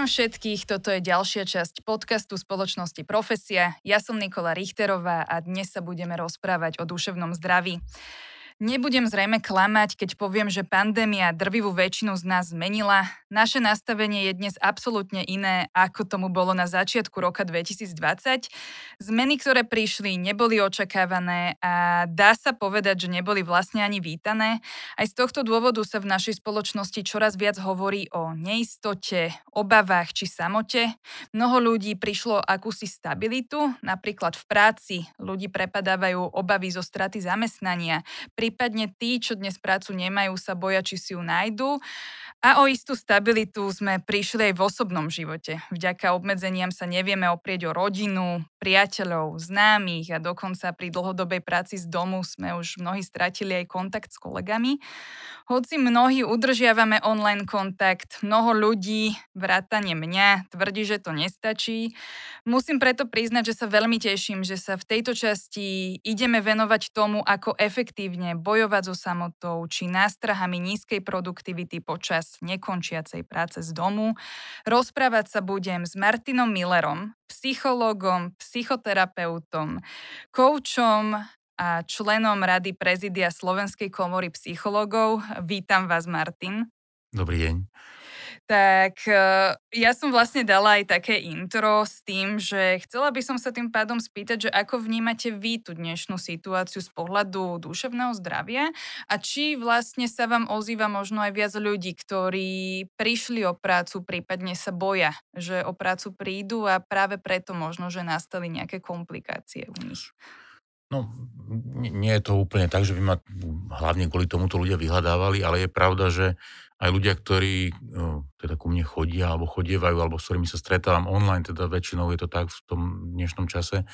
Vítam všetkých, toto je ďalšia časť podcastu spoločnosti Profesia. Ja som Nikola Richterová a dnes sa budeme rozprávať o duševnom zdraví. Nebudem zrejme klamať, keď poviem, že pandémia drvivú väčšinu z nás zmenila. Naše nastavenie je dnes absolútne iné, ako tomu bolo na začiatku roka 2020. Zmeny, ktoré prišli, neboli očakávané a dá sa povedať, že neboli vlastne ani vítané. Aj z tohto dôvodu sa v našej spoločnosti čoraz viac hovorí o neistote, obavách či samote. Mnoho ľudí prišlo akúsi stabilitu, napríklad v práci. Ľudí prepadávajú obavy zo straty zamestnania. Pri prípadne tí, čo dnes prácu nemajú, sa boja, či si ju nájdu. A o istú stabilitu sme prišli aj v osobnom živote. Vďaka obmedzeniam sa nevieme oprieť o rodinu, priateľov, známych a dokonca pri dlhodobej práci z domu sme už mnohí stratili aj kontakt s kolegami. Hoci mnohí udržiavame online kontakt, mnoho ľudí, vrátane mňa, tvrdí, že to nestačí. Musím preto priznať, že sa veľmi teším, že sa v tejto časti ideme venovať tomu, ako efektívne bojovať so samotou či nástrahami nízkej produktivity počas nekončiacej práce z domu. Rozprávať sa budem s Martinom Millerom, psychológom, psychoterapeutom, koučom a členom Rady prezidia Slovenskej komory psychológov. Vítam vás, Martin. Dobrý deň. Tak e, ja som vlastne dala aj také intro s tým, že chcela by som sa tým pádom spýtať, že ako vnímate vy tú dnešnú situáciu z pohľadu duševného zdravia a či vlastne sa vám ozýva možno aj viac ľudí, ktorí prišli o prácu, prípadne sa boja, že o prácu prídu a práve preto možno, že nastali nejaké komplikácie u nich. No, nie je to úplne tak, že by ma hlavne kvôli tomuto ľudia vyhľadávali, ale je pravda, že aj ľudia, ktorí no, teda ku mne chodia alebo chodievajú, alebo s ktorými sa stretávam online, teda väčšinou je to tak v tom dnešnom čase,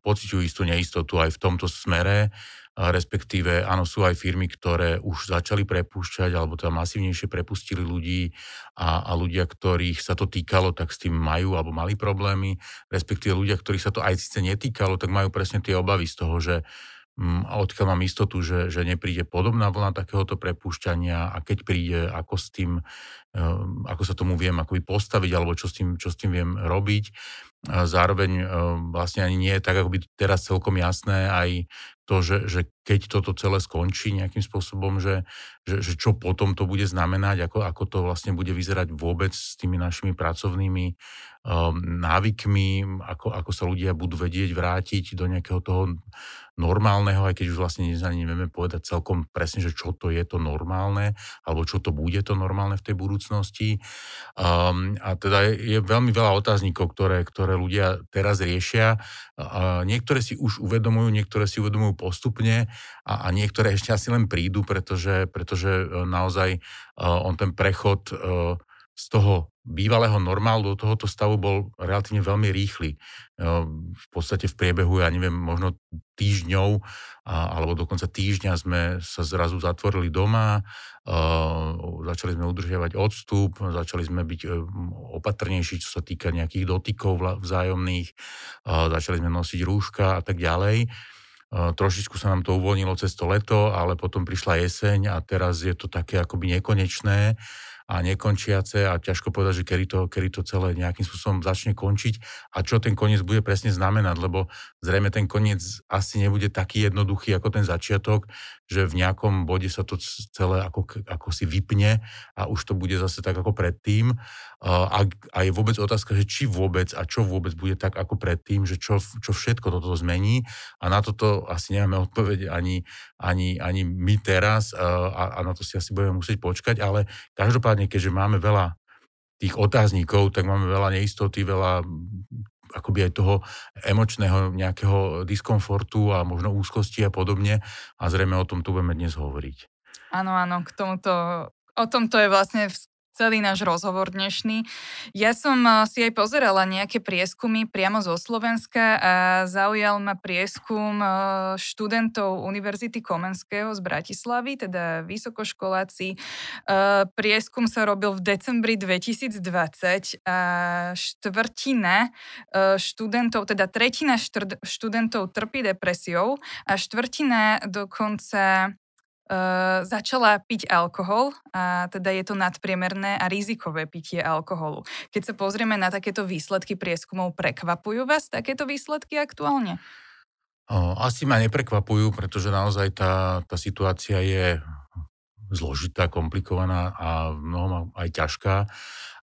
pociťujú istú neistotu aj v tomto smere, respektíve áno, sú aj firmy, ktoré už začali prepúšťať, alebo teda masívnejšie prepustili ľudí a, a ľudia, ktorých sa to týkalo, tak s tým majú alebo mali problémy, respektíve ľudia, ktorých sa to aj síce netýkalo, tak majú presne tie obavy z toho, že Mm, a odkiaľ mám istotu, že, že nepríde podobná vlna takéhoto prepúšťania a keď príde, ako s tým, ehm, ako sa tomu viem akoby postaviť alebo čo s tým, čo s tým viem robiť. Zároveň ehm, vlastne ani nie je tak by teraz celkom jasné aj to, že, že keď toto celé skončí nejakým spôsobom, že, že, že čo potom to bude znamenať, ako, ako to vlastne bude vyzerať vôbec s tými našimi pracovnými um, návykmi, ako, ako sa ľudia budú vedieť vrátiť do nejakého toho normálneho, aj keď už vlastne nevieme povedať celkom presne, že čo to je to normálne, alebo čo to bude to normálne v tej budúcnosti. Um, a teda je, je veľmi veľa otáznikov, ktoré, ktoré ľudia teraz riešia. Uh, niektoré si už uvedomujú, niektoré si uvedomujú postupne a, a niektoré ešte asi len prídu, pretože, pretože e, naozaj uh, on ten prechod uh, z toho bývalého normálu do tohoto stavu bol relatívne veľmi rýchly. V podstate v priebehu, ja neviem, možno týždňov alebo dokonca týždňa sme sa zrazu zatvorili doma, začali sme udržiavať odstup, začali sme byť e, opatrnejší, čo sa týka nejakých dotykov vzájomných, začali sme nosiť rúška a tak ďalej. Trošičku sa nám to uvoľnilo cez to leto, ale potom prišla jeseň a teraz je to také akoby nekonečné a nekončiace a ťažko povedať, že kedy to, kedy to celé nejakým spôsobom začne končiť a čo ten koniec bude presne znamenať, lebo zrejme ten koniec asi nebude taký jednoduchý ako ten začiatok, že v nejakom bode sa to celé ako, ako si vypne a už to bude zase tak ako predtým. A, a je vôbec otázka, že či vôbec a čo vôbec bude tak ako predtým, že čo, čo všetko toto zmení a na toto asi nemáme odpoveď ani, ani, ani my teraz a, a na to si asi budeme musieť počkať, ale každopádne, keďže máme veľa tých otáznikov, tak máme veľa neistoty, veľa akoby aj toho emočného nejakého diskomfortu a možno úzkosti a podobne a zrejme o tom tu budeme dnes hovoriť. Áno, áno, k tomuto O tomto je vlastne celý náš rozhovor dnešný. Ja som eh, si aj pozerala nejaké prieskumy priamo zo Slovenska a zaujal ma prieskum eh, študentov Univerzity Komenského z Bratislavy, teda vysokoškoláci. Eh, prieskum sa robil v decembri 2020 a štvrtina študentov, teda tretina študentov trpí depresiou a štvrtina dokonca uh, začala piť alkohol a teda je to nadpriemerné a rizikové pitie alkoholu. Keď sa pozrieme na takéto výsledky prieskumov, prekvapujú vás takéto výsledky aktuálne? Asi ma neprekvapujú, pretože naozaj tá, tá situácia je zložitá, komplikovaná a mnohom aj ťažká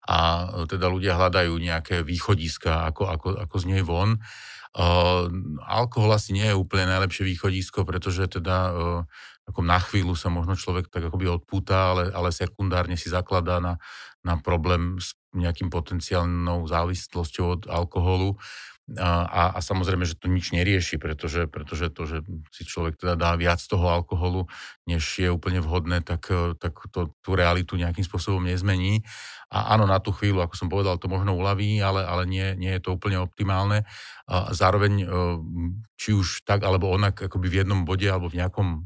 a teda ľudia hľadajú nejaké východiska, ako, ako, ako z nej von. Alkohol asi nie je úplne najlepšie východisko, pretože teda ako na chvíľu sa možno človek tak akoby odpúta, ale, ale sekundárne si zakladá na, na problém s nejakým potenciálnou závislosťou od alkoholu. A, a samozrejme, že to nič nerieši, pretože, pretože to, že si človek teda dá viac toho alkoholu, než je úplne vhodné, tak, e, tak to, tú realitu nejakým spôsobom nezmení. A áno, na tú chvíľu, ako som povedal, to možno uľaví, ale, ale nie, nie je to úplne optimálne. A zároveň, e, či už tak alebo onak, akoby v jednom bode alebo v nejakom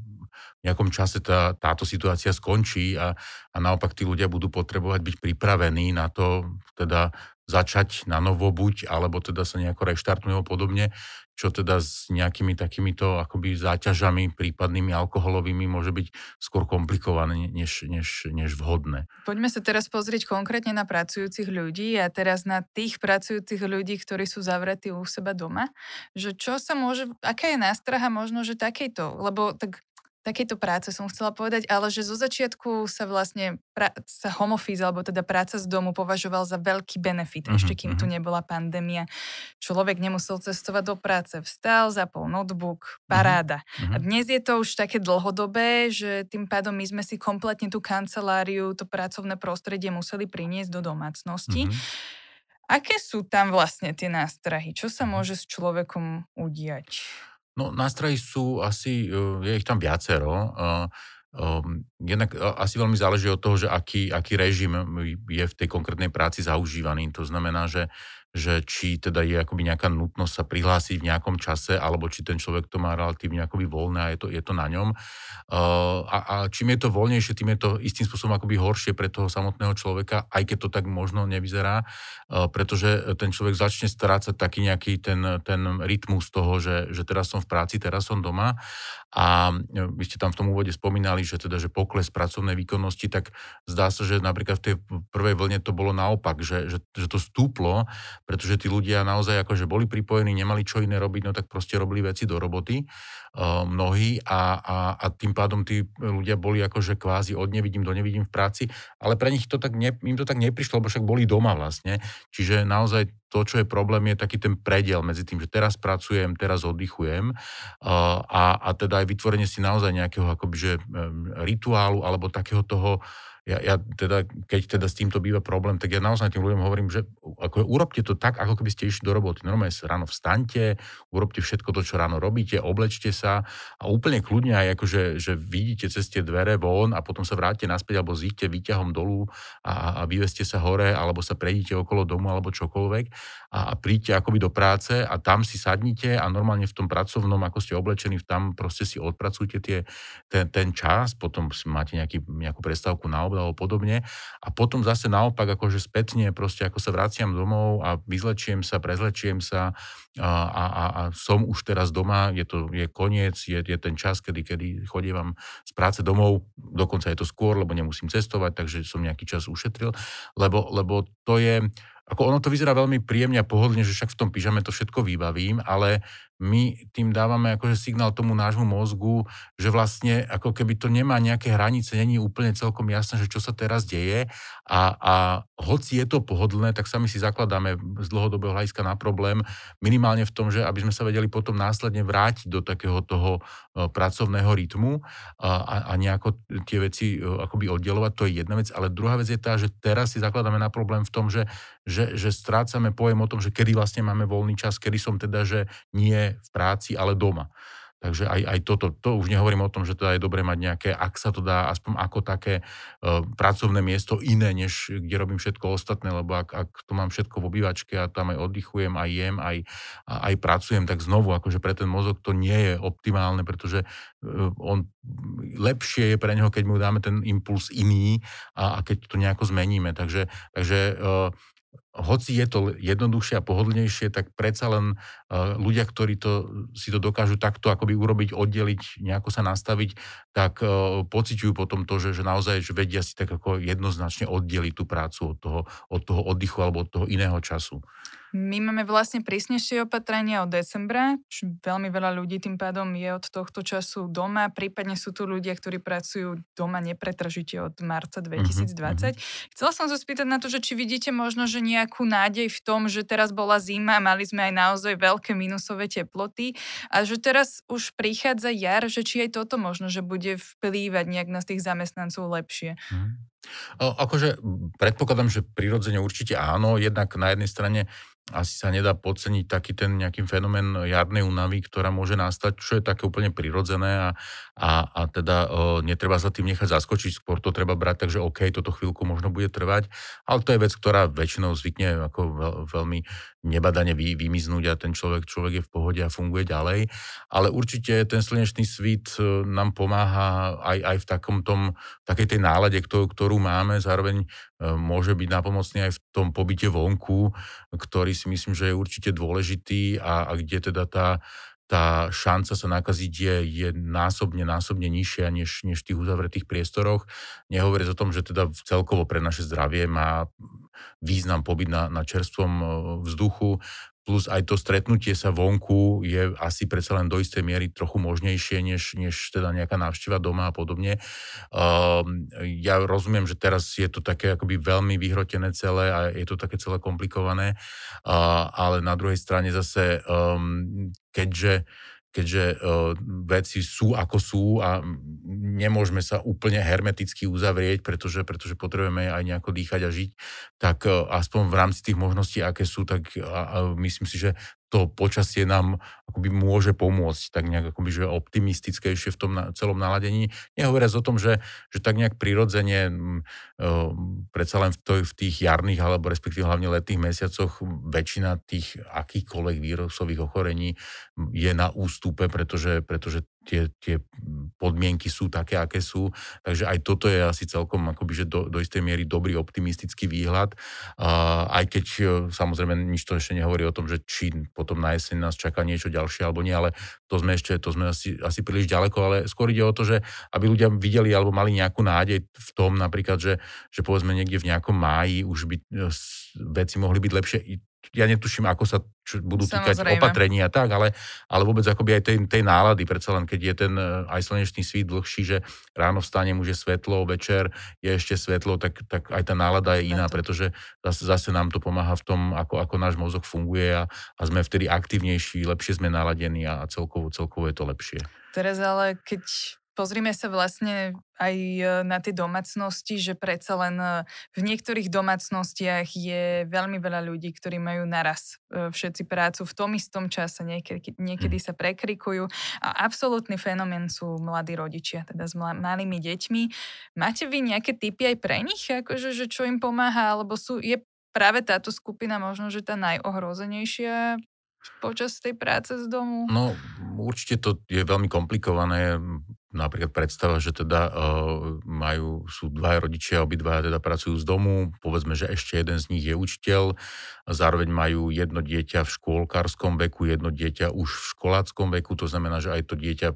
nejakom čase tá, táto situácia skončí a, a naopak tí ľudia budú potrebovať byť pripravení na to, teda začať na novo buď, alebo teda sa nejako reštartnúť a podobne, čo teda s nejakými takýmito akoby záťažami prípadnými alkoholovými môže byť skôr komplikované než, než, než vhodné. Poďme sa teraz pozrieť konkrétne na pracujúcich ľudí a teraz na tých pracujúcich ľudí, ktorí sú zavretí u seba doma, že čo sa môže, aká je nástraha možno, že takejto, lebo tak takejto práce som chcela povedať, ale že zo začiatku sa vlastne pra- sa home office, alebo teda práca z domu považoval za veľký benefit, mm-hmm, ešte kým mm-hmm. tu mhm. nebola pandémia. Človek nemusel cestovať do práce, vstal, zapol notebook, mhm, paráda. Mm-hmm. A dnes je to už také dlhodobé, že tým pádom my sme si kompletne tú kanceláriu, to pracovné prostredie museli priniesť do domácnosti. Mm-hmm. Aké sú tam vlastne tie nástrahy? Čo sa mhm. môže s človekom udiať? No, nástroje sú asi, e, je ich tam viacero. Um, jednak asi veľmi záleží od toho, že aký, aký režim je v tej konkrétnej práci zaužívaný. To znamená, že že či teda je akoby nejaká nutnosť sa prihlásiť v nejakom čase, alebo či ten človek to má relatívne akoby voľné a je to, je to na ňom. Uh, a, a čím je to voľnejšie, tým je to istým spôsobom akoby horšie pre toho samotného človeka, aj keď to tak možno nevyzerá, uh, pretože ten človek začne strácať taký nejaký ten, ten rytmus toho, že, že teraz som v práci, teraz som doma a e, vy ste tam v tom úvode spomínali, že teda, že pokles pracovnej výkonnosti, tak zdá sa, že napríklad v tej prvej vlne to bolo naopak, že, že, že to stúplo, pretože tí ľudia naozaj akože boli pripojení, nemali čo iné robiť, no tak proste robili veci do roboty uh, mnohí a, a, a tým pádom tí ľudia boli akože kvázi od nevidím do nevidím v práci, ale pre nich to tak ne, im to tak neprišlo, lebo však boli doma vlastne. Čiže naozaj to, čo je problém, je taký ten prediel medzi tým, že teraz pracujem, teraz oddychujem a, a teda aj vytvorenie si naozaj nejakého akoby, že rituálu alebo takého toho ja, ja teda, keď teda s týmto býva problém, tak ja naozaj tým ľuďom hovorím, že ako, urobte to tak, ako keby ste išli do roboty. Normálne ráno vstaňte, urobte všetko to, čo ráno robíte, oblečte sa a úplne kľudne aj akože, že vidíte cez tie dvere von a potom sa vráte naspäť alebo zíďte výťahom dolu a, a vyveste sa hore alebo sa prejdite okolo domu alebo čokoľvek a, a príďte akoby do práce a tam si sadnite a normálne v tom pracovnom, ako ste oblečení, tam proste si odpracujte tie, ten, ten čas, potom máte nejaký, nejakú prestávku na obed alebo podobne. A potom zase naopak, akože spätne, proste ako sa vraciam domov a vyzlečiem sa, prezlečiem sa a, a, a som už teraz doma, je to je koniec, je, je ten čas, kedy, kedy chodievam z práce domov, dokonca je to skôr, lebo nemusím cestovať, takže som nejaký čas ušetril, lebo, lebo to je, ako ono to vyzerá veľmi príjemne a pohodlne, že však v tom pyžame to všetko vybavím, ale my tým dávame akože signál tomu nášmu mozgu, že vlastne ako keby to nemá nejaké hranice, není úplne celkom jasné, že čo sa teraz deje. A, a hoci je to pohodlné, tak sami si zakladáme z dlhodobého hľadiska na problém, minimálne v tom, že aby sme sa vedeli potom následne vrátiť do takého toho e, pracovného rytmu a, a nejako tie veci e, akoby oddelovať, to je jedna vec, ale druhá vec je tá, že teraz si zakladáme na problém v tom, že, že, že strácame pojem o tom, že kedy vlastne máme voľný čas, kedy som teda, že nie v práci, ale doma. Takže aj, aj toto, to už nehovorím o tom, že teda je dobré mať nejaké, ak sa to dá, aspoň ako také uh, pracovné miesto iné, než kde robím všetko ostatné, lebo ak, ak to mám všetko v obývačke a tam aj oddychujem, aj jem, aj, aj pracujem, tak znovu, akože pre ten mozog to nie je optimálne, pretože uh, on lepšie je pre neho, keď mu dáme ten impuls iný a, a keď to nejako zmeníme. Takže, takže uh, hoci je to jednoduchšie a pohodlnejšie, tak predsa len uh, ľudia, ktorí to, si to dokážu takto akoby urobiť, oddeliť, nejako sa nastaviť, tak uh, pociťujú potom to, že, že naozaj že vedia si tak ako jednoznačne oddeliť tú prácu od toho, od toho oddychu alebo od toho iného času. My máme vlastne prísnejšie opatrenia od decembra, čo veľmi veľa ľudí tým pádom je od tohto času doma, prípadne sú tu ľudia, ktorí pracujú doma nepretržite od marca 2020. Mm-hmm. Chcela som sa spýtať na to, že či vidíte možno, že nejakú nádej v tom, že teraz bola zima, mali sme aj naozaj veľké minusové teploty a že teraz už prichádza jar, že či aj toto možno, že bude vplývať nejak na tých zamestnancov lepšie. Mm. Akože predpokladám, že prirodzene určite áno, jednak na jednej strane asi sa nedá podceniť taký ten nejaký fenomén jarnej únavy, ktorá môže nastať, čo je také úplne prirodzené a, a, a teda o, netreba sa tým nechať zaskočiť, skôr to treba brať, takže OK, toto chvíľku možno bude trvať, ale to je vec, ktorá väčšinou zvykne ako veľ, veľmi nebadane vy, vymiznúť a ten človek, človek je v pohode a funguje ďalej. Ale určite ten slnečný svit e, nám pomáha aj, aj v takom tom, takej tej nálade, ktorú, ktorú máme, zároveň e, môže byť napomocný aj v tom pobyte vonku, ktorý si myslím, že je určite dôležitý a, a kde teda tá, tá šanca sa nakaziť je, je násobne, násobne nižšia než, než v tých uzavretých priestoroch. Nehovoriac o tom, že teda celkovo pre naše zdravie má význam pobyt na, na čerstvom e, vzduchu, plus aj to stretnutie sa vonku je asi predsa len do istej miery trochu možnejšie, než, než teda nejaká návšteva doma a podobne. Uh, ja rozumiem, že teraz je to také akoby veľmi vyhrotené celé a je to také celé komplikované, uh, ale na druhej strane zase, um, keďže keďže uh, veci sú ako sú a nemôžeme sa úplne hermeticky uzavrieť, pretože, pretože potrebujeme aj nejako dýchať a žiť, tak uh, aspoň v rámci tých možností, aké sú, tak myslím si, že to počasie nám akoby môže pomôcť tak nejak akoby, že optimistickejšie v tom na, celom naladení. Nehovoriac o tom, že, že tak nejak prirodzene uh, predsa len v, to, v tých jarných alebo respektíve hlavne letných mesiacoch väčšina tých akýchkoľvek vírusových ochorení je na ústupe, pretože, pretože tie, tie podmienky sú také, aké sú. Takže aj toto je asi celkom akoby, že do, do istej miery dobrý optimistický výhľad. Uh, aj keď uh, samozrejme nič to ešte nehovorí o tom, že či potom na jeseň nás čaká niečo ďalšie alebo nie, ale to sme ešte, to sme asi, asi príliš ďaleko, ale skôr ide o to, že aby ľudia videli alebo mali nejakú nádej v tom napríklad, že, že povedzme niekde v nejakom máji už by e, veci mohli byť lepšie ja netuším, ako sa čo budú týkať Samozrejme. opatrení a tak, ale, ale vôbec akoby aj tej, tej nálady, predsa len keď je ten e, aj slnečný svít dlhší, že ráno vstane už je svetlo, večer je ešte svetlo, tak, tak aj tá nálada je iná, pretože zase, zase nám to pomáha v tom, ako, ako náš mozog funguje a, a sme vtedy aktívnejší, lepšie sme naladení a celkovo, celkovo je to lepšie. Teraz ale keď Pozrime sa vlastne aj e, na tie domácnosti, že predsa len e, v niektorých domácnostiach je veľmi veľa ľudí, ktorí majú naraz e, všetci prácu v tom istom čase, niekedy, niekedy hm. sa prekrikujú a absolútny fenomén sú mladí rodičia, teda s malými deťmi. Máte vy nejaké typy aj pre nich, akože, že čo im pomáha, alebo sú, je práve táto skupina možno, že tá najohrozenejšia počas tej práce z domu? No, určite to je veľmi komplikované napríklad predstava, že teda uh, majú, sú dvaja rodičia, obidvaja teda pracujú z domu, povedzme, že ešte jeden z nich je učiteľ, zároveň majú jedno dieťa v škôlkarskom veku, jedno dieťa už v školáckom veku, to znamená, že aj to dieťa,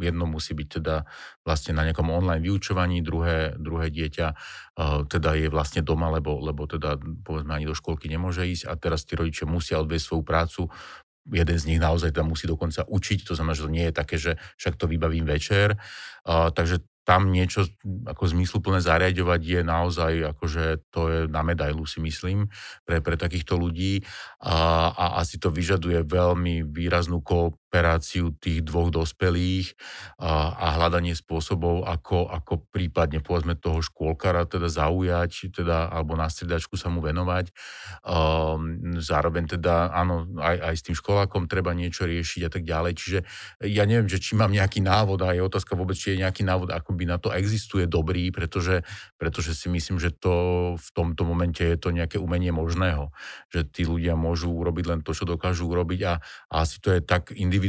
jedno musí byť teda vlastne na nejakom online vyučovaní, druhé, druhé dieťa uh, teda je vlastne doma, lebo, lebo teda povedzme ani do školky nemôže ísť a teraz tí rodičia musia odviesť svoju prácu, jeden z nich naozaj tam musí dokonca učiť, to znamená, že to nie je také, že však to vybavím večer. Uh, takže tam niečo ako zmysluplné zariadovať je naozaj, akože to je na medailu si myslím, pre, pre takýchto ľudí a, a asi to vyžaduje veľmi výraznú kooperáciu tých dvoch dospelých a, a hľadanie spôsobov, ako, ako prípadne povedzme toho škôlkara teda zaujať, teda, alebo na striedačku sa mu venovať. Um, zároveň teda, áno, aj, aj s tým školákom treba niečo riešiť a tak ďalej. Čiže ja neviem, že či mám nejaký návod a je otázka vôbec, či je nejaký návod, ako by na to existuje dobrý, pretože, pretože si myslím, že to v tomto momente je to nejaké umenie možného. Že tí ľudia môžu urobiť len to, čo dokážu urobiť a, a asi to je tak individuálne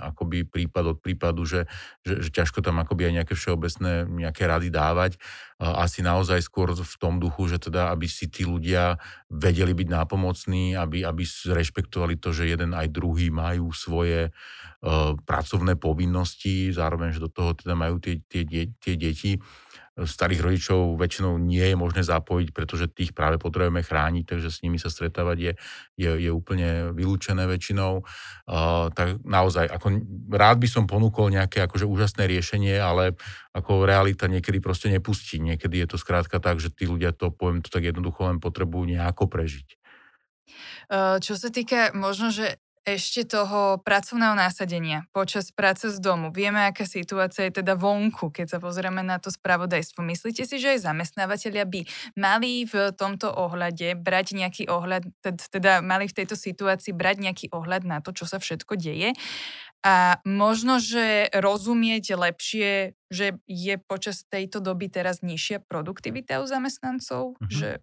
akoby prípad od prípadu, že, že, že ťažko tam akoby aj nejaké všeobecné nejaké rady dávať. asi naozaj skôr v tom duchu, že teda, aby si tí ľudia vedeli byť nápomocní, aby, aby rešpektovali to, že jeden aj druhý majú svoje uh, pracovné povinnosti, zároveň, že do toho teda majú tie, tie, tie deti starých rodičov väčšinou nie je možné zapojiť, pretože tých práve potrebujeme chrániť, takže s nimi sa stretávať je, je, je úplne vylúčené väčšinou. Uh, tak naozaj, ako rád by som ponúkol nejaké akože úžasné riešenie, ale ako realita niekedy proste nepustí. Niekedy je to skrátka tak, že tí ľudia to, poviem to tak jednoducho, len potrebujú nejako prežiť. Čo sa týka možno, že ešte toho pracovného násadenia počas práce z domu. Vieme, aká situácia je teda vonku, keď sa pozrieme na to spravodajstvo. Myslíte si, že aj zamestnávateľia by mali v tomto ohľade brať nejaký ohľad, teda mali v tejto situácii brať nejaký ohľad na to, čo sa všetko deje a možno, že rozumieť lepšie, že je počas tejto doby teraz nižšia produktivita u zamestnancov, mm-hmm. že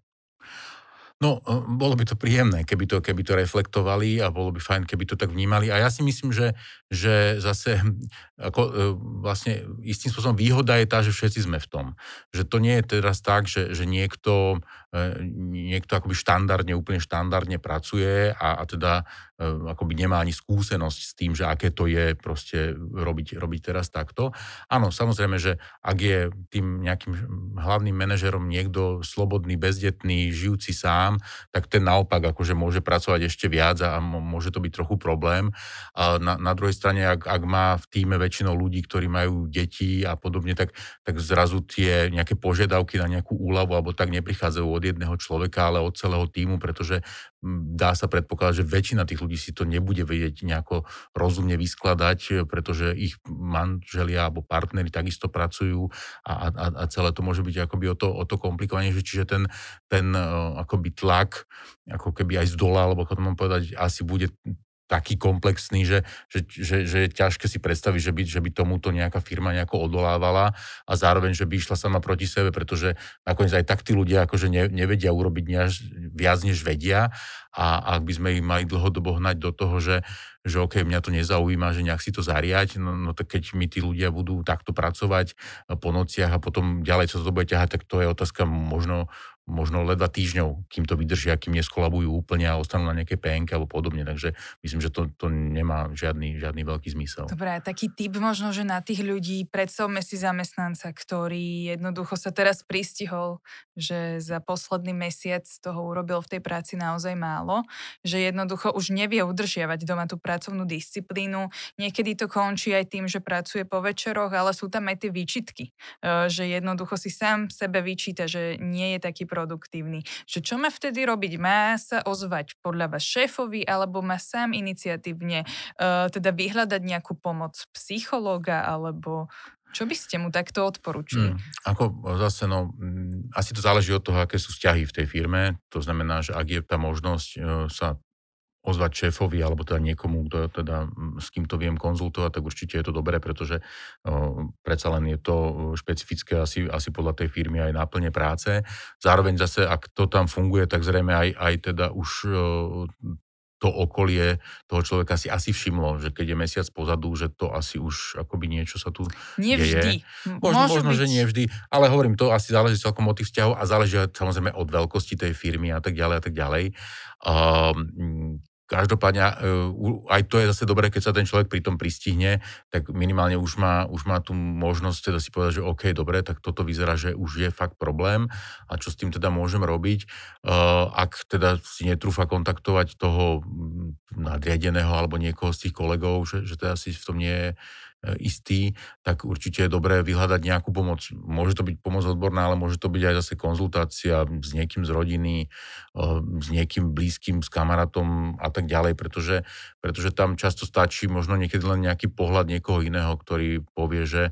No, e, bolo by to príjemné, keby to, keby to reflektovali a bolo by fajn, keby to tak vnímali. A ja si myslím, že, že zase ako, e, vlastne istým spôsobom výhoda je tá, že všetci sme v tom. Že to nie je teraz tak, že, že niekto, niekto akoby štandardne, úplne štandardne pracuje a, a teda akoby nemá ani skúsenosť s tým, že aké to je proste robiť, robiť teraz takto. Áno, samozrejme, že ak je tým nejakým hlavným manažerom niekto slobodný, bezdetný, žijúci sám, tak ten naopak akože môže pracovať ešte viac a môže to byť trochu problém. A na, na druhej strane, ak, ak má v týme väčšinou ľudí, ktorí majú deti a podobne, tak, tak zrazu tie nejaké požiadavky na nejakú úľavu alebo tak neprichádzajú od jedného človeka, ale od celého týmu, pretože dá sa predpokladať, že väčšina tých ľudí si to nebude vedieť nejako rozumne vyskladať, pretože ich manželia alebo partnery takisto pracujú a, a, a celé to môže byť akoby o to, o to komplikovanejšie. Čiže ten, ten akoby tlak, ako keby aj z dola, alebo ako to mám povedať, asi bude taký komplexný, že, že, že, že je ťažké si predstaviť, že by, že by tomuto nejaká firma nejako odolávala a zároveň, že by išla sama proti sebe, pretože nakoniec aj tak tí ľudia akože ne, nevedia urobiť než, viac, než vedia. A ak by sme ich mali dlhodobo hnať do toho, že, že OK, mňa to nezaujíma, že nejak si to zariať, no, no tak keď mi tí ľudia budú takto pracovať po nociach a potom ďalej sa to bude ťahať, tak to je otázka možno, možno ledva týždňov, kým to vydržia, kým neskolabujú úplne a ostanú na nejaké PNK alebo podobne. Takže myslím, že to, to nemá žiadny, žiadny veľký zmysel. Dobre, taký typ možno, že na tých ľudí, predstavme si zamestnanca, ktorý jednoducho sa teraz pristihol, že za posledný mesiac toho urobil v tej práci naozaj málo, že jednoducho už nevie udržiavať doma tú pracovnú disciplínu. Niekedy to končí aj tým, že pracuje po večeroch, ale sú tam aj tie výčitky, e, že jednoducho si sám sebe vyčíta, že nie je taký produktívny. Že čo má vtedy robiť? Má sa ozvať podľa vás šéfovi alebo má sám iniciatívne uh, teda vyhľadať nejakú pomoc psychológa alebo čo by ste mu takto odporúčili? Hmm, ako zase, no, mm, asi to záleží od toho, aké sú vzťahy v tej firme. To znamená, že ak je tá možnosť uh, sa ozvať šéfovi alebo teda niekomu, kto teda, s kým to viem konzultovať, tak určite je to dobré, pretože o, predsa len je to špecifické asi, asi podľa tej firmy aj náplne práce. Zároveň zase, ak to tam funguje, tak zrejme aj, aj teda už o, to okolie toho človeka si asi všimlo, že keď je mesiac pozadu, že to asi už akoby niečo sa tu Nie deje. Možno, možno byť... že nie vždy, ale hovorím, to asi záleží celkom od tých vzťahov a záleží samozrejme od veľkosti tej firmy a tak ďalej a tak ďalej. Um, Každopádne, e, aj to je zase dobré, keď sa ten človek pri tom pristihne, tak minimálne už má, už má tú možnosť teda si povedať, že OK, dobre, tak toto vyzerá, že už je fakt problém a čo s tým teda môžem robiť. E, ak teda si netrúfa kontaktovať toho nadriadeného alebo niekoho z tých kolegov, že, že teda si v tom nie je istý, tak určite je dobré vyhľadať nejakú pomoc. Môže to byť pomoc odborná, ale môže to byť aj zase konzultácia s niekým z rodiny, e, s niekým blízkym, s kamarátom a tak ďalej, pretože, pretože tam často stačí možno niekedy len nejaký pohľad niekoho iného, ktorý povie, že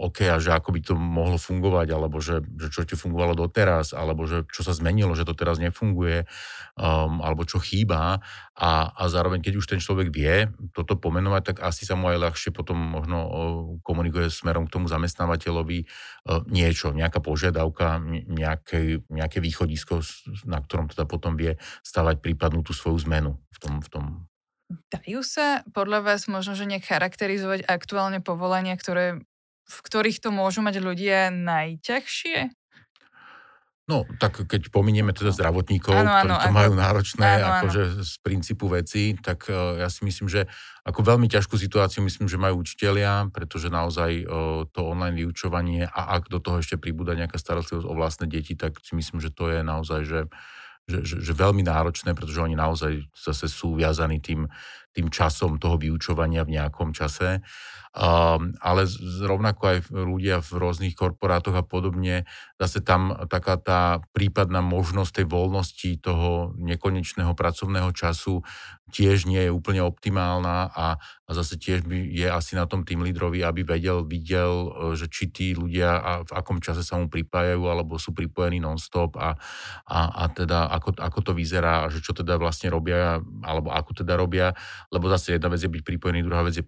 OK, a že ako by to mohlo fungovať, alebo že, že čo ti fungovalo doteraz, alebo že čo sa zmenilo, že to teraz nefunguje, um, alebo čo chýba. A, a zároveň, keď už ten človek vie toto pomenovať, tak asi sa mu aj ľahšie potom možno komunikuje smerom k tomu zamestnávateľovi niečo, nejaká požiadavka, nejaké, nejaké východisko, na ktorom teda potom vie stavať prípadnú tú svoju zmenu v tom, v tom Dajú sa podľa vás možno, že nejak charakterizovať aktuálne povolania, ktoré v ktorých to môžu mať ľudia najťažšie? No, tak keď pominieme teda zdravotníkov, ano, ktorí to ano, majú náročné ano, akože ano. z princípu veci, tak uh, ja si myslím, že ako veľmi ťažkú situáciu myslím, že majú učitelia, pretože naozaj uh, to online vyučovanie a ak do toho ešte pribúda nejaká starostlivosť o vlastné deti, tak si myslím, že to je naozaj, že že, že, že veľmi náročné, pretože oni naozaj zase sú viazaní tým, tým časom toho vyučovania v nejakom čase. Um, ale rovnako aj ľudia v rôznych korporátoch a podobne, zase tam taká tá prípadná možnosť tej voľnosti toho nekonečného pracovného času tiež nie je úplne optimálna a, a zase tiež by je asi na tom tým lídrovi, aby vedel, videl, e, že či tí ľudia a v akom čase sa mu pripájajú alebo sú pripojení non-stop a, a, a teda ako, ako to vyzerá že čo teda vlastne robia alebo ako teda robia, lebo zase jedna vec je byť pripojený, druhá vec je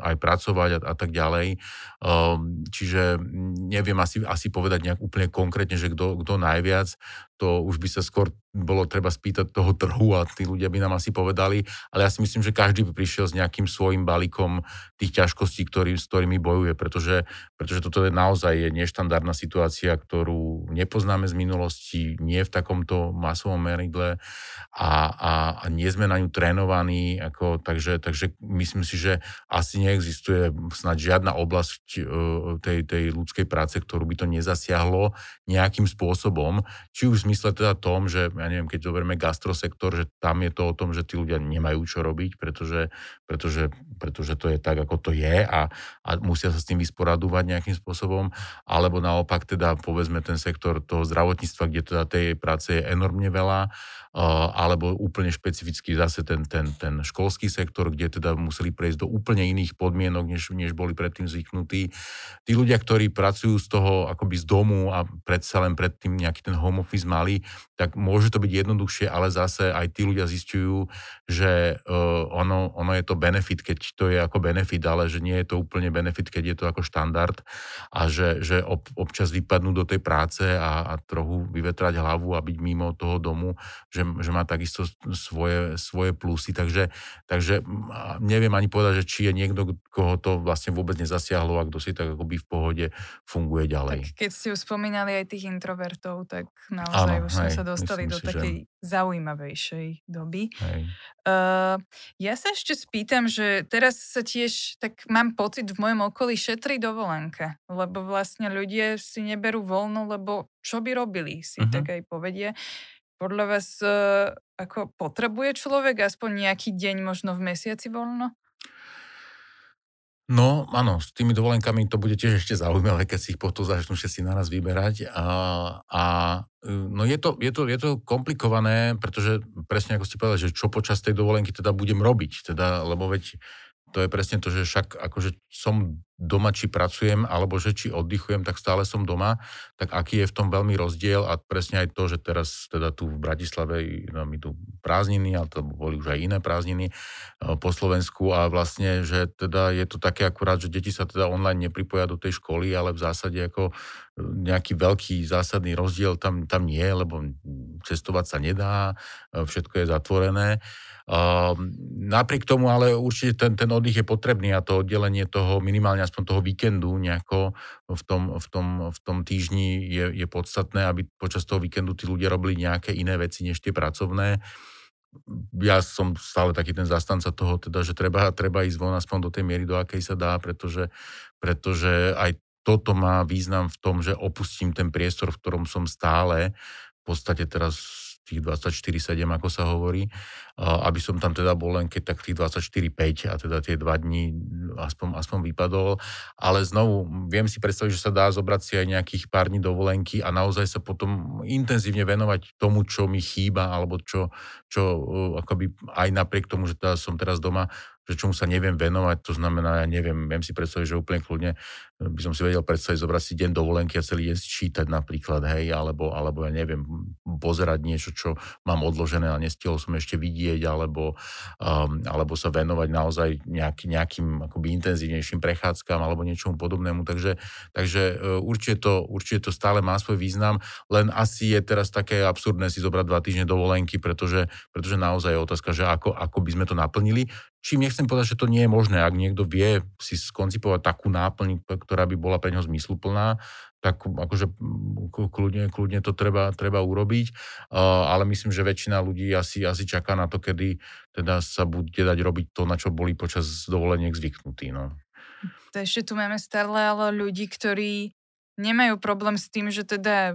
aj pracovať a, a tak ďalej. Um, čiže neviem asi, asi povedať nejak úplne konkrétne, že kto najviac to už by sa skôr bolo treba spýtať toho trhu a tí ľudia by nám asi povedali, ale ja si myslím, že každý by prišiel s nejakým svojim balíkom tých ťažkostí, ktorý, s ktorými bojuje, pretože, pretože toto je naozaj je neštandardná situácia, ktorú nepoznáme z minulosti, nie v takomto masovom meridle a, a, a nie sme na ňu trénovaní, ako, takže, takže myslím si, že asi neexistuje snad žiadna oblasť uh, tej, tej ľudskej práce, ktorú by to nezasiahlo nejakým spôsobom, či už zmysle teda tom, že ja neviem, keď zoberieme gastrosektor, že tam je to o tom, že tí ľudia nemajú čo robiť, pretože, pretože, pretože to je tak, ako to je a, a musia sa s tým vysporadúvať nejakým spôsobom, alebo naopak teda povedzme ten sektor toho zdravotníctva, kde teda tej práce je enormne veľa, alebo úplne špecificky zase ten, ten, ten školský sektor, kde teda museli prejsť do úplne iných podmienok, než, než boli predtým zvyknutí. Tí ľudia, ktorí pracujú z toho akoby z domu a predsa len predtým nejaký ten home office mali, tak môže to byť jednoduchšie, ale zase aj tí ľudia zistujú, že uh, ono, ono je to benefit, keď to je ako benefit, ale že nie je to úplne benefit, keď je to ako štandard a že, že ob, občas vypadnú do tej práce a, a trochu vyvetrať hlavu a byť mimo toho domu, že, že má takisto svoje, svoje plusy. Takže, takže neviem ani povedať, že či je niekto, koho to vlastne vôbec nezasiahlo a kto si tak akoby v pohode funguje ďalej. Tak keď ste už spomínali aj tých introvertov, tak naozaj ano, už sme sa dostali do si, takej že... zaujímavejšej doby. Uh, ja sa ešte spýtam, že teraz sa tiež, tak mám pocit v mojom okolí šetri dovolenke, lebo vlastne ľudia si neberú voľno, lebo čo by robili, si uh-huh. tak aj povedie. Podľa vás uh, ako potrebuje človek aspoň nejaký deň možno v mesiaci voľno? No, áno, s tými dovolenkami to bude tiež ešte zaujímavé, keď si ich potom začnú všetci naraz vyberať. A, a no je to, je, to, je to komplikované, pretože presne ako ste povedali, že čo počas tej dovolenky teda budem robiť, teda, lebo veď to je presne to, že však akože som doma, či pracujem, alebo že či oddychujem, tak stále som doma, tak aký je v tom veľmi rozdiel a presne aj to, že teraz teda tu v Bratislave no, my tu prázdniny, ale to boli už aj iné prázdniny eh, po Slovensku a vlastne, že teda je to také akurát, že deti sa teda online nepripoja do tej školy, ale v zásade ako eh, nejaký veľký zásadný rozdiel tam, tam nie, lebo cestovať sa nedá, eh, všetko je zatvorené. Um, napriek tomu ale určite ten, ten oddych je potrebný a to oddelenie toho minimálne aspoň toho víkendu nejako v tom, v tom, v tom týždni je, je podstatné, aby počas toho víkendu tí ľudia robili nejaké iné veci než tie pracovné. Ja som stále taký ten zastanca toho, teda, že treba, treba ísť von aspoň do tej miery, do akej sa dá, pretože, pretože aj toto má význam v tom, že opustím ten priestor, v ktorom som stále, v podstate teraz tých 24-7, ako sa hovorí, aby som tam teda bol len keď tak tých 24-5 a teda tie dva dní aspoň, aspoň vypadol. Ale znovu viem si predstaviť, že sa dá zobrať si aj nejakých pár dní dovolenky a naozaj sa potom intenzívne venovať tomu, čo mi chýba, alebo čo, čo akoby aj napriek tomu, že teda som teraz doma, že čomu sa neviem venovať, to znamená, ja neviem, viem si predstaviť, že úplne kľudne by som si vedel predstaviť zobrať si deň dovolenky a celý deň čítať napríklad, hej, alebo, alebo ja neviem, pozerať niečo, čo mám odložené a nestihol som ešte vidieť, alebo, um, alebo sa venovať naozaj nejaký, nejakým akoby intenzívnejším prechádzkam alebo niečomu podobnému. Takže, takže uh, určite, to, určite to stále má svoj význam, len asi je teraz také absurdné si zobrať dva týždne dovolenky, pretože, pretože naozaj je otázka, že ako, ako by sme to naplnili. Čím nechcem povedať, že to nie je možné. Ak niekto vie si skoncipovať takú náplň, ktorá by bola pre neho zmysluplná, tak akože kľudne, kľudne to treba, treba urobiť, ale myslím, že väčšina ľudí asi, asi čaká na to, kedy teda sa bude dať robiť to, na čo boli počas dovoleniek zvyknutí. No. To ešte tu máme stále ale ľudí, ktorí nemajú problém s tým, že teda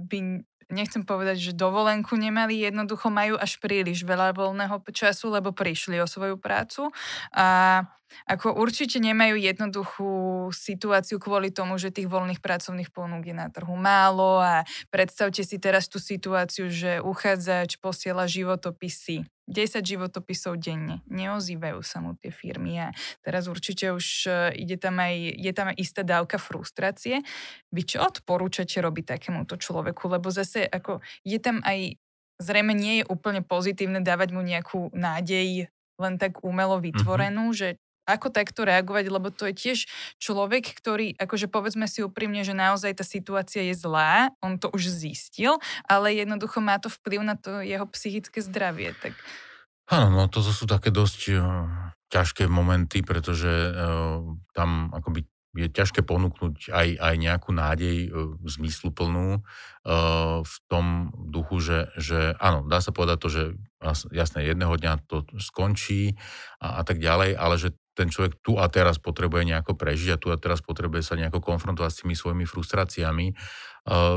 by nechcem povedať, že dovolenku nemali, jednoducho majú až príliš veľa voľného času, lebo prišli o svoju prácu a ako určite nemajú jednoduchú situáciu kvôli tomu, že tých voľných pracovných ponúk je na trhu málo a predstavte si teraz tú situáciu, že uchádzač posiela životopisy 10 životopisov denne. Neozývajú sa mu tie firmy a teraz určite už e, ide tam aj, je tam aj istá dávka frustrácie. Vy čo odporúčate robiť takémuto človeku? Lebo zase ako je tam aj zrejme nie je úplne pozitívne dávať mu nejakú nádej len tak umelo mhm. vytvorenú, mm-hmm. že ako takto reagovať, lebo to je tiež človek, ktorý, akože povedzme si úprimne, že naozaj tá situácia je zlá, on to už zistil, ale jednoducho má to vplyv na to jeho psychické zdravie. Tak... Áno, no to sú také dosť uh, ťažké momenty, pretože uh, tam akoby je ťažké ponúknuť aj, aj nejakú nádej uh, zmysluplnú uh, v tom duchu, že, že áno, dá sa povedať to, že jasné, jedného dňa to skončí a, a tak ďalej, ale že ten človek tu a teraz potrebuje nejako prežiť a tu a teraz potrebuje sa nejako konfrontovať s tými svojimi frustráciami.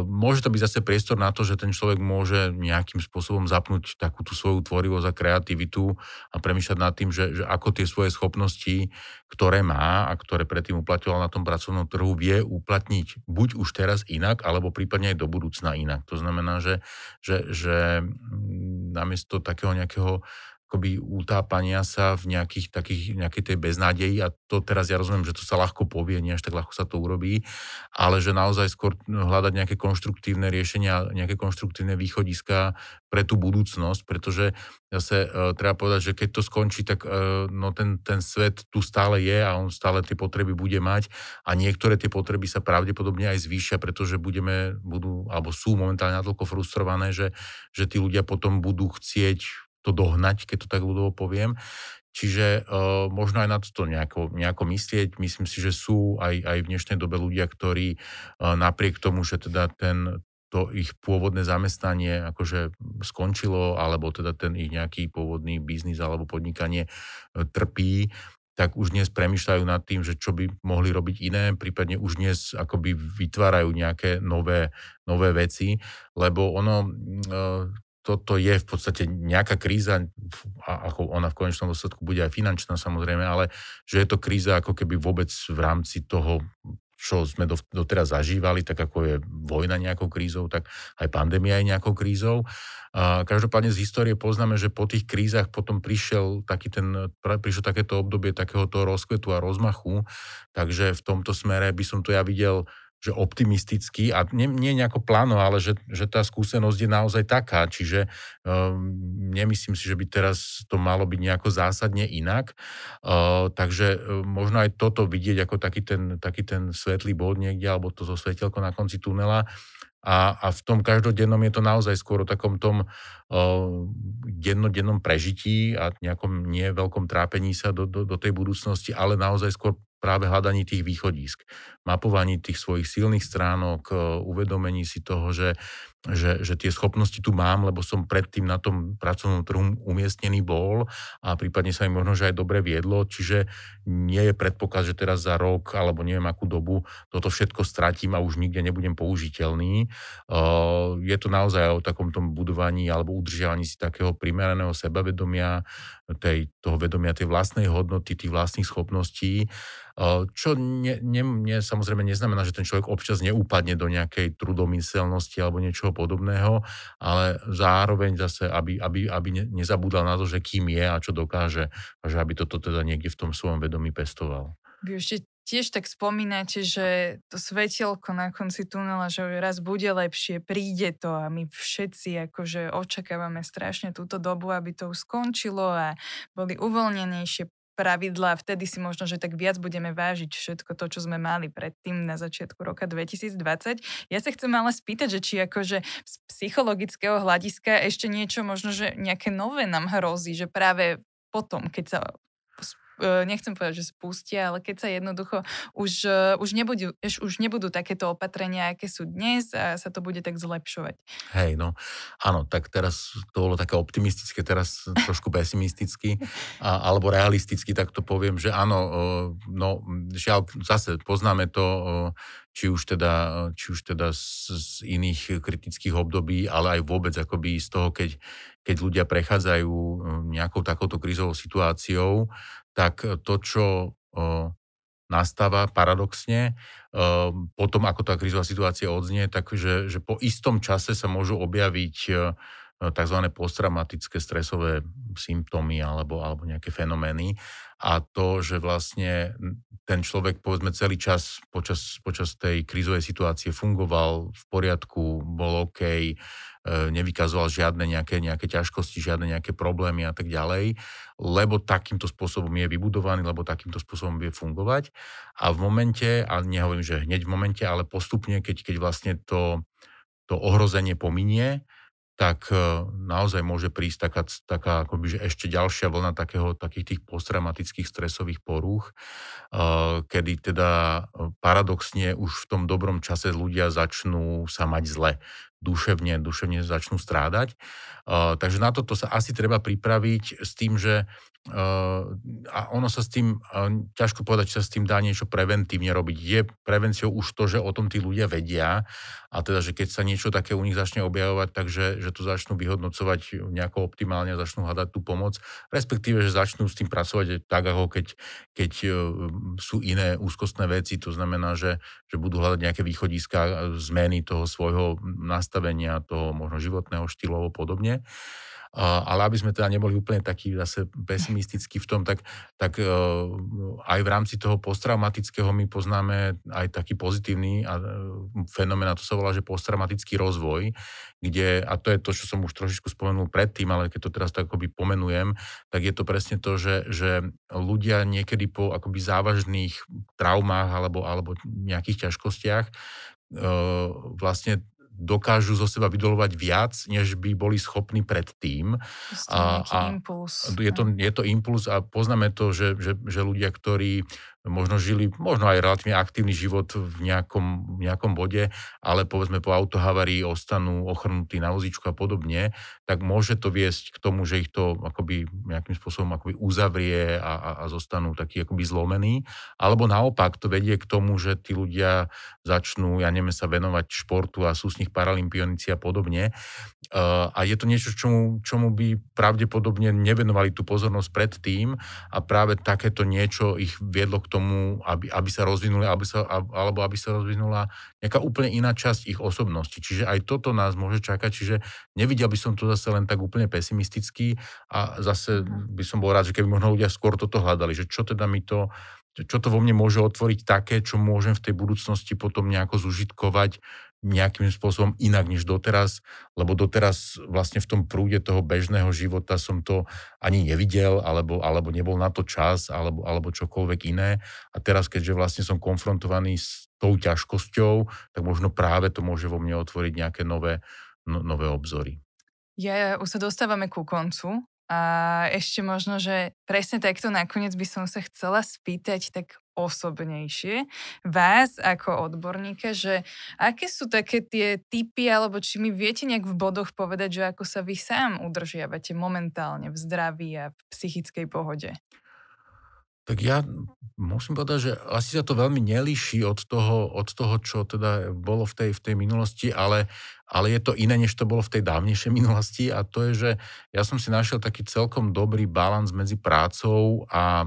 Môže to byť zase priestor na to, že ten človek môže nejakým spôsobom zapnúť takú tú svoju tvorivosť a kreativitu a premýšľať nad tým, že, že ako tie svoje schopnosti, ktoré má a ktoré predtým uplatňoval na tom pracovnom trhu, vie uplatniť buď už teraz inak, alebo prípadne aj do budúcna inak. To znamená, že, že, že mm, namiesto takého nejakého akoby utápania sa v nejakých takých, nejakej tej beznádeji a to teraz ja rozumiem, že to sa ľahko povie, nie až tak ľahko sa to urobí, ale že naozaj skôr hľadať nejaké konštruktívne riešenia, nejaké konštruktívne východiska pre tú budúcnosť, pretože zase e, treba povedať, že keď to skončí, tak e, no ten, ten svet tu stále je a on stále tie potreby bude mať a niektoré tie potreby sa pravdepodobne aj zvýšia, pretože budeme, budú, alebo sú momentálne natoľko frustrované, že, že tí ľudia potom budú chcieť to dohnať, keď to tak ľudovo poviem. Čiže uh, možno aj na to nejako, nejako myslieť. Myslím si, že sú aj, aj v dnešnej dobe ľudia, ktorí uh, napriek tomu, že teda ten, to ich pôvodné zamestnanie akože skončilo, alebo teda ten ich nejaký pôvodný biznis alebo podnikanie uh, trpí, tak už dnes premyšľajú nad tým, že čo by mohli robiť iné, prípadne už dnes akoby vytvárajú nejaké nové, nové veci, lebo ono, toto je v podstate nejaká kríza, ako ona v konečnom dôsledku bude aj finančná samozrejme, ale že je to kríza ako keby vôbec v rámci toho, čo sme doteraz zažívali, tak ako je vojna nejakou krízou, tak aj pandémia je nejakou krízou. A každopádne z histórie poznáme, že po tých krízach potom prišiel taký ten, prišlo takéto obdobie takéhoto rozkvetu a rozmachu, takže v tomto smere by som to ja videl že optimistický a nie, nie nejako pláno, ale že, že tá skúsenosť je naozaj taká, čiže um, nemyslím si, že by teraz to malo byť nejako zásadne inak, uh, takže uh, možno aj toto vidieť ako taký ten, taký ten svetlý bod niekde, alebo toto svetelko na konci tunela, a, a v tom každodennom je to naozaj skôr o takom tom uh, dennodennom prežití a nejakom nie veľkom trápení sa do, do, do tej budúcnosti, ale naozaj skôr práve hľadaní tých východisk, mapovaní tých svojich silných stránok, uvedomení si toho, že že, že tie schopnosti tu mám, lebo som predtým na tom pracovnom trhu umiestnený bol a prípadne sa mi možno, že aj dobre viedlo, čiže nie je predpoklad, že teraz za rok alebo neviem akú dobu toto všetko stratím a už nikde nebudem použiteľný. Je to naozaj o takom tom budovaní alebo udržiavaní si takého primeraného sebavedomia, tej, toho vedomia tej vlastnej hodnoty, tých vlastných schopností, čo ne, ne, ne, samozrejme neznamená, že ten človek občas neúpadne do nejakej trudomyselnosti alebo niečoho podobného, ale zároveň zase, aby, aby, aby nezabúdal na to, že kým je a čo dokáže, a že aby toto teda niekde v tom svojom vedomí pestoval. Vy ešte tiež tak spomínate, že to svetielko na konci tunela, že raz bude lepšie, príde to a my všetci akože očakávame strašne túto dobu, aby to už skončilo a boli uvoľnenejšie pravidlá, vtedy si možno, že tak viac budeme vážiť všetko to, čo sme mali predtým na začiatku roka 2020. Ja sa chcem ale spýtať, že či akože z psychologického hľadiska ešte niečo možno, že nejaké nové nám hrozí, že práve potom, keď sa nechcem povedať, že spustia, ale keď sa jednoducho už, e, už, nebudú, už nebudú takéto opatrenia, aké sú dnes a sa to bude tak zlepšovať. Hej, no áno, tak teraz to bolo také optimistické, teraz trošku pesimisticky, a, alebo realisticky, tak to poviem, že áno, no žiaľ, zase poznáme to, či už teda, či už teda z, z iných kritických období, ale aj vôbec akoby z toho, keď, keď ľudia prechádzajú nejakou takouto krízovou situáciou, tak to, čo nastáva paradoxne, potom ako tá krízová situácia odznie, takže že po istom čase sa môžu objaviť tzv. posttraumatické stresové symptómy alebo, alebo nejaké fenomény a to, že vlastne ten človek povedzme celý čas počas, počas tej krízovej situácie fungoval v poriadku, bol OK, e, nevykazoval žiadne nejaké, nejaké ťažkosti, žiadne nejaké problémy a tak ďalej, lebo takýmto spôsobom je vybudovaný, lebo takýmto spôsobom vie fungovať. A v momente, a nehovorím, že hneď v momente, ale postupne, keď, keď vlastne to, to ohrozenie pominie, tak e, naozaj môže prísť taká, taká akoby, že ešte ďalšia vlna takého, takých tých posttraumatických stresových porúch, e, kedy teda e, paradoxne už v tom dobrom čase ľudia začnú sa mať zle duševne, duševne začnú strádať. Takže na toto sa asi treba pripraviť s tým, že a ono sa s tým, ťažko povedať, či sa s tým dá niečo preventívne robiť. Je prevenciou už to, že o tom tí ľudia vedia a teda, že keď sa niečo také u nich začne objavovať, takže že to začnú vyhodnocovať nejako optimálne a začnú hľadať tú pomoc, respektíve, že začnú s tým pracovať tak, ako keď, keď sú iné úzkostné veci, to znamená, že, že budú hľadať nejaké východiska zmeny toho svojho nastavenia, toho možno životného štýlu alebo podobne. Ale aby sme teda neboli úplne takí zase pesimistickí v tom, tak, tak e, aj v rámci toho posttraumatického my poznáme aj taký pozitívny e, fenomén, a to sa volá, že posttraumatický rozvoj, kde, a to je to, čo som už trošičku spomenul predtým, ale keď to teraz tak akoby pomenujem, tak je to presne to, že, že ľudia niekedy po akoby závažných traumách alebo, alebo nejakých ťažkostiach e, vlastne dokážu zo seba vydolovať viac, než by boli schopní predtým. A, a impuls. Je to, je to impuls a poznáme to, že, že, že ľudia, ktorí možno žili, možno aj relatívne aktívny život v nejakom, nejakom bode, ale povedzme po autohavarii ostanú ochrnutí na vozíčku a podobne, tak môže to viesť k tomu, že ich to akoby nejakým spôsobom akoby uzavrie a, a, a zostanú takí akoby zlomení. Alebo naopak to vedie k tomu, že tí ľudia začnú, ja neviem, sa venovať športu a sú z nich paralympionici a podobne. Uh, a je to niečo, čomu, čomu by pravdepodobne nevenovali tú pozornosť predtým a práve takéto niečo ich viedlo k tomu, aby, aby sa rozvinuli, aby sa, alebo aby sa rozvinula nejaká úplne iná časť ich osobnosti. Čiže aj toto nás môže čakať, čiže nevidel by som to zase len tak úplne pesimisticky a zase mhm. by som bol rád, že keby možno ľudia skôr toto hľadali, že čo teda mi to čo to vo mne môže otvoriť také, čo môžem v tej budúcnosti potom nejako zužitkovať nejakým spôsobom inak než doteraz, lebo doteraz vlastne v tom prúde toho bežného života som to ani nevidel, alebo, alebo nebol na to čas, alebo, alebo čokoľvek iné. A teraz, keďže vlastne som konfrontovaný s tou ťažkosťou, tak možno práve to môže vo mne otvoriť nejaké nové, no, nové obzory. Ja, už sa dostávame ku koncu a ešte možno, že presne takto nakoniec by som sa chcela spýtať tak osobnejšie vás ako odborníka, že aké sú také tie typy, alebo či mi viete nejak v bodoch povedať, že ako sa vy sám udržiavate momentálne v zdraví a v psychickej pohode? Tak ja musím povedať, že asi sa to veľmi nelíši od toho, od toho čo teda bolo v tej, v tej minulosti, ale, ale je to iné, než to bolo v tej dávnejšej minulosti a to je, že ja som si našiel taký celkom dobrý balans medzi prácou a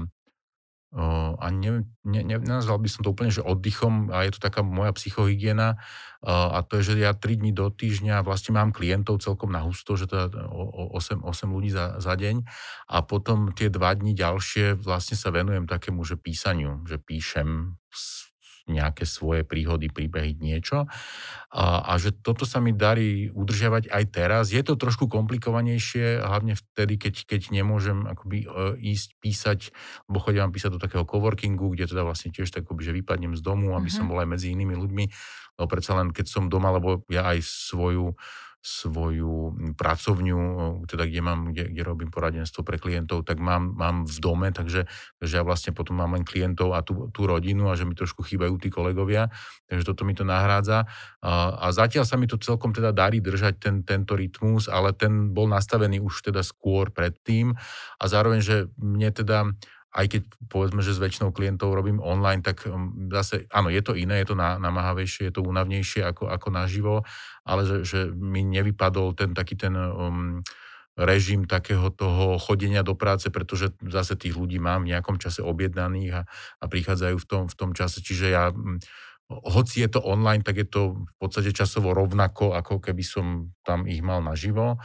a neviem, ne, ne, nenazval by som to úplne, že oddychom, a je to taká moja psychohygiena, a to je, že ja 3 dní do týždňa vlastne mám klientov celkom na husto, že teda 8, 8 ľudí za, za deň a potom tie 2 dní ďalšie vlastne sa venujem takému, že písaniu, že píšem nejaké svoje príhody, príbehy, niečo. A, a že toto sa mi darí udržiavať aj teraz. Je to trošku komplikovanejšie, hlavne vtedy, keď, keď nemôžem akoby e, ísť písať, lebo chodím písať do takého coworkingu, kde teda vlastne tiež tak, že vypadnem z domu, aby uh-huh. som mhm. bol aj medzi inými ľuďmi. Lebo predsa len, keď som doma, lebo ja aj svoju svoju pracovňu, teda kde, mám, kde, kde robím poradenstvo pre klientov, tak mám, mám v dome, takže, takže ja vlastne potom mám len klientov a tú, tú rodinu a že mi trošku chýbajú tí kolegovia, takže toto mi to nahrádza. A, a zatiaľ sa mi to celkom teda darí držať ten, tento rytmus, ale ten bol nastavený už teda skôr predtým a zároveň, že mne teda aj keď povedzme, že s väčšinou klientov robím online, tak um, zase, áno, je to iné, je to namáhavejšie, je to únavnejšie ako, ako naživo, ale že, že mi nevypadol ten taký ten um, režim takého toho chodenia do práce, pretože zase tých ľudí mám v nejakom čase objednaných a, a prichádzajú v tom, v tom čase. Čiže ja, um, hoci je to online, tak je to v podstate časovo rovnako, ako keby som tam ich mal naživo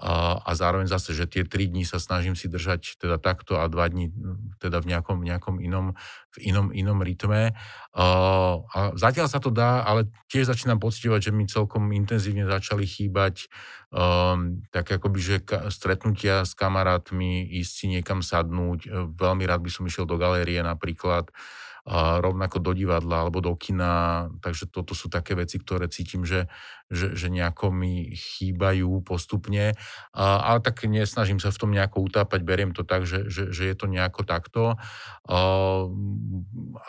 a, zároveň zase, že tie 3 dní sa snažím si držať teda takto a 2 dní teda v nejakom, nejakom inom, v inom, inom rytme. A, zatiaľ sa to dá, ale tiež začínam pocitovať, že mi celkom intenzívne začali chýbať um, tak akoby, že ka, stretnutia s kamarátmi, ísť si niekam sadnúť. Veľmi rád by som išiel do galérie napríklad a rovnako do divadla alebo do kina, takže toto sú také veci, ktoré cítim, že, že, že nejako mi chýbajú postupne, a, ale tak nesnažím sa v tom nejako utápať, beriem to tak, že, že, že je to nejako takto. A,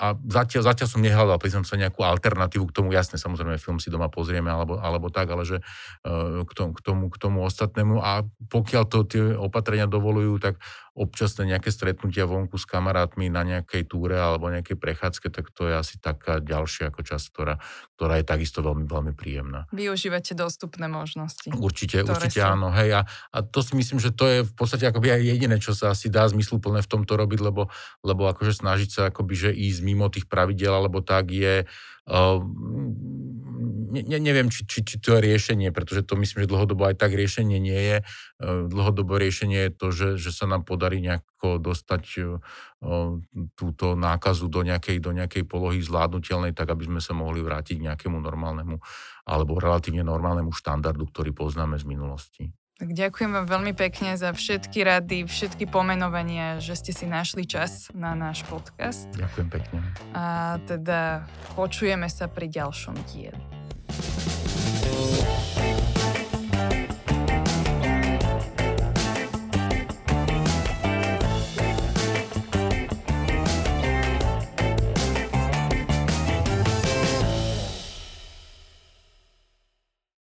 a zatiaľ, zatiaľ som nehľadal, priznám sa, nejakú alternatívu k tomu, jasne, samozrejme, film si doma pozrieme alebo, alebo tak, ale že e, k tomu, k, tomu, k tomu ostatnému. A pokiaľ to tie opatrenia dovolujú, tak občasné nejaké stretnutia vonku s kamarátmi na nejakej túre alebo nejakej prechádzke, tak to je asi taká ďalšia ako časť, ktorá, ktorá je takisto veľmi, veľmi príjemná. Využívate dostupné možnosti. Určite, určite sú... áno. Hej, a, a to si myslím, že to je v podstate akoby aj jediné, čo sa asi dá zmysluplné v tomto robiť, lebo, lebo akože snažiť sa akoby, že ísť mimo tých pravidel, alebo tak je ne, neviem, či, či, či to je riešenie, pretože to myslím, že dlhodobo aj tak riešenie nie je. Dlhodobo riešenie je to, že, že sa nám podarí nejako dostať túto nákazu do nejakej, do nejakej polohy zvládnutelnej, tak aby sme sa mohli vrátiť k nejakému normálnemu alebo relatívne normálnemu štandardu, ktorý poznáme z minulosti. Tak ďakujem vám veľmi pekne za všetky rady, všetky pomenovania, že ste si našli čas na náš podcast. Ďakujem pekne. A teda počujeme sa pri ďalšom dieli. Música